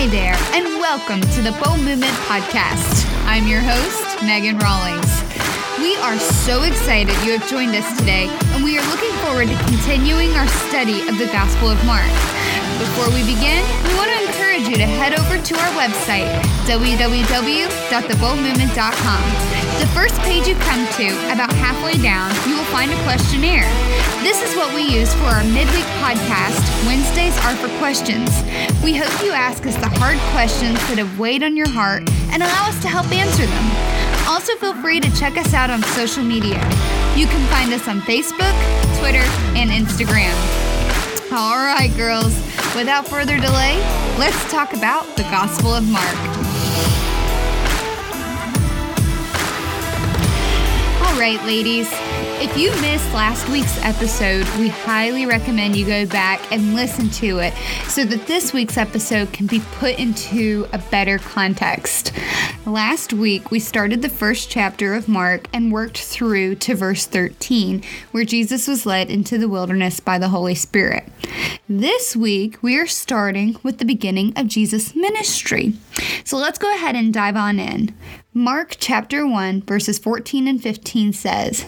Hi there, and welcome to the Bold Movement Podcast. I'm your host, Megan Rawlings. We are so excited you have joined us today, and we are looking forward to continuing our study of the Gospel of Mark. Before we begin, we want to encourage you to head over to our website, www.theboldmovement.com. The first page you come to, about halfway down, you will find a questionnaire. This is what we use for our midweek podcast. Wednesdays are for questions. We hope you ask us the hard questions that have weighed on your heart and allow us to help answer them. Also, feel free to check us out on social media. You can find us on Facebook, Twitter, and Instagram. All right, girls, without further delay, let's talk about the Gospel of Mark. Right, ladies, if you missed last week's episode, we highly recommend you go back and listen to it so that this week's episode can be put into a better context. Last week, we started the first chapter of Mark and worked through to verse 13, where Jesus was led into the wilderness by the Holy Spirit. This week, we are starting with the beginning of Jesus' ministry. So let's go ahead and dive on in. Mark chapter 1, verses 14 and 15 says,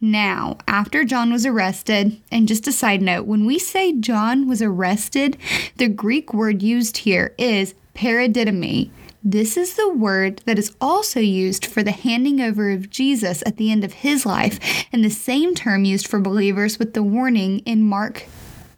Now, after John was arrested, and just a side note, when we say John was arrested, the Greek word used here is paradidomi. This is the word that is also used for the handing over of Jesus at the end of his life, and the same term used for believers with the warning in Mark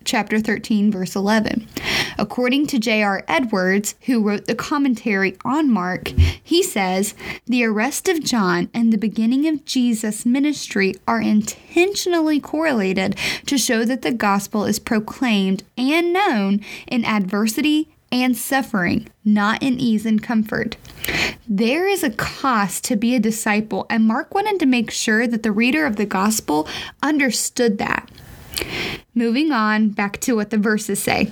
chapter 13, verse 11. According to J.R. Edwards, who wrote the commentary on Mark, he says the arrest of John and the beginning of Jesus' ministry are intentionally correlated to show that the gospel is proclaimed and known in adversity and suffering, not in ease and comfort. There is a cost to be a disciple, and Mark wanted to make sure that the reader of the gospel understood that. Moving on back to what the verses say.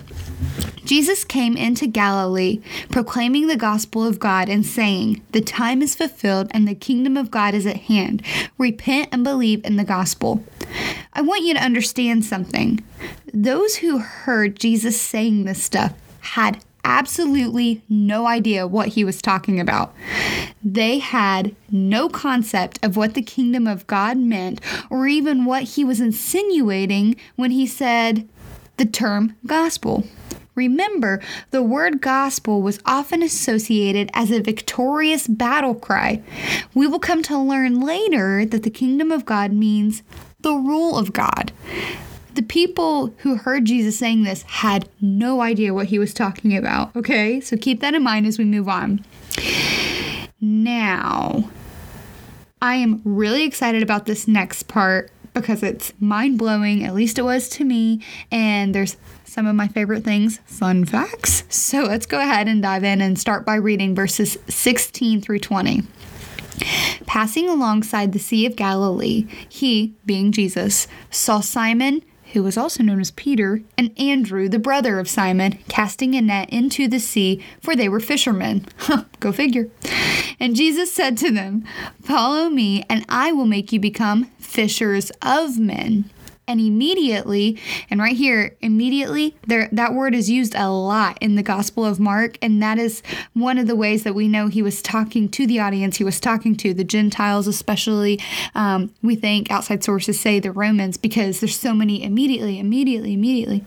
Jesus came into Galilee, proclaiming the gospel of God and saying, The time is fulfilled and the kingdom of God is at hand. Repent and believe in the gospel. I want you to understand something. Those who heard Jesus saying this stuff had absolutely no idea what he was talking about. They had no concept of what the kingdom of God meant or even what he was insinuating when he said the term gospel. Remember, the word gospel was often associated as a victorious battle cry. We will come to learn later that the kingdom of God means the rule of God the people who heard Jesus saying this had no idea what he was talking about. Okay, so keep that in mind as we move on. Now, I am really excited about this next part because it's mind blowing, at least it was to me, and there's some of my favorite things, fun facts. So let's go ahead and dive in and start by reading verses 16 through 20. Passing alongside the Sea of Galilee, he, being Jesus, saw Simon who was also known as Peter, and Andrew, the brother of Simon, casting a net into the sea, for they were fishermen. Go figure. And Jesus said to them, Follow me, and I will make you become fishers of men and immediately and right here immediately there that word is used a lot in the gospel of mark and that is one of the ways that we know he was talking to the audience. He was talking to the gentiles especially um, we think outside sources say the romans because there's so many immediately immediately immediately.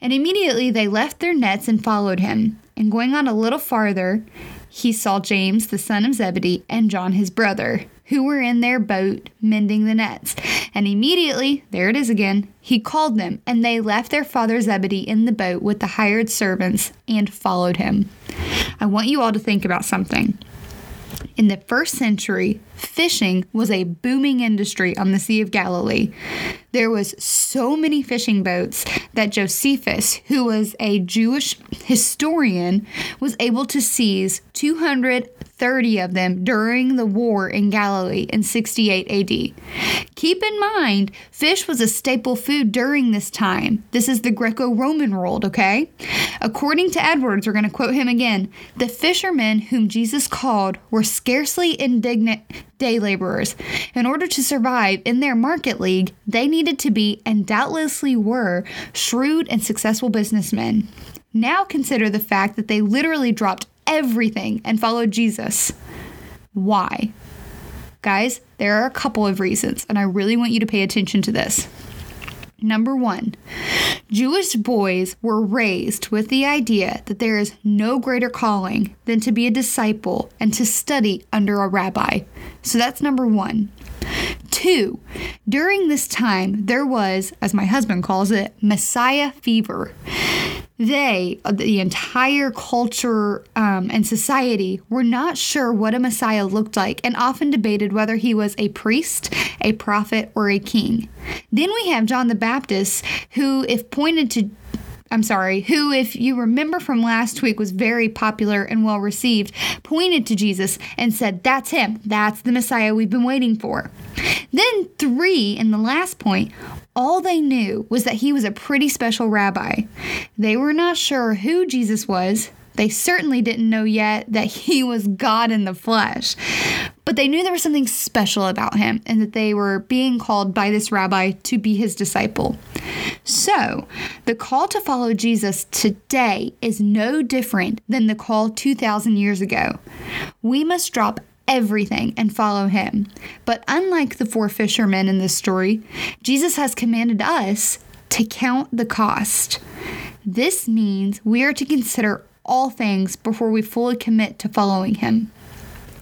And immediately they left their nets and followed him. And going on a little farther he saw James, the son of Zebedee, and John, his brother, who were in their boat mending the nets. And immediately, there it is again, he called them, and they left their father Zebedee in the boat with the hired servants and followed him. I want you all to think about something. In the first century, fishing was a booming industry on the Sea of Galilee. There was so many fishing boats that Josephus, who was a Jewish historian, was able to seize 230 of them during the war in Galilee in 68 AD. Keep in mind, fish was a staple food during this time. This is the Greco Roman world, okay? According to Edwards, we're going to quote him again the fishermen whom Jesus called were scarcely indignant day laborers. In order to survive in their market league, they needed to be, and doubtlessly were, shrewd and successful businessmen. Now consider the fact that they literally dropped everything and followed Jesus. Why? Guys, there are a couple of reasons, and I really want you to pay attention to this. Number one, Jewish boys were raised with the idea that there is no greater calling than to be a disciple and to study under a rabbi. So that's number one. Two, during this time, there was, as my husband calls it, Messiah fever they, uh, the entire culture um, and society, were not sure what a Messiah looked like and often debated whether he was a priest, a prophet, or a king. Then we have John the Baptist, who, if pointed to I'm sorry, who, if you remember from last week, was very popular and well received, pointed to Jesus and said, That's him. That's the Messiah we've been waiting for. Then, three, in the last point, all they knew was that he was a pretty special rabbi. They were not sure who Jesus was. They certainly didn't know yet that he was God in the flesh. But they knew there was something special about him and that they were being called by this rabbi to be his disciple. So, the call to follow Jesus today is no different than the call 2,000 years ago. We must drop everything and follow him. But unlike the four fishermen in this story, Jesus has commanded us to count the cost. This means we are to consider all things before we fully commit to following him.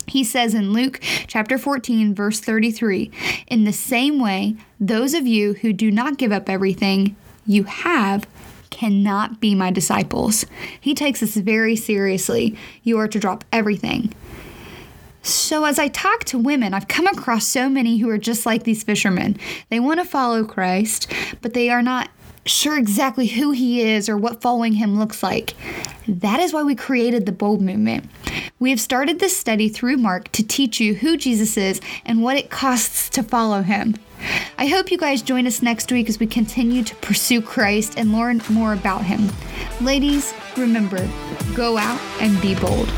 He says in Luke chapter 14, verse 33 In the same way, those of you who do not give up everything you have cannot be my disciples. He takes this very seriously. You are to drop everything. So, as I talk to women, I've come across so many who are just like these fishermen. They want to follow Christ, but they are not sure exactly who he is or what following him looks like. That is why we created the Bold Movement. We have started this study through Mark to teach you who Jesus is and what it costs to follow him. I hope you guys join us next week as we continue to pursue Christ and learn more about him. Ladies, remember, go out and be bold.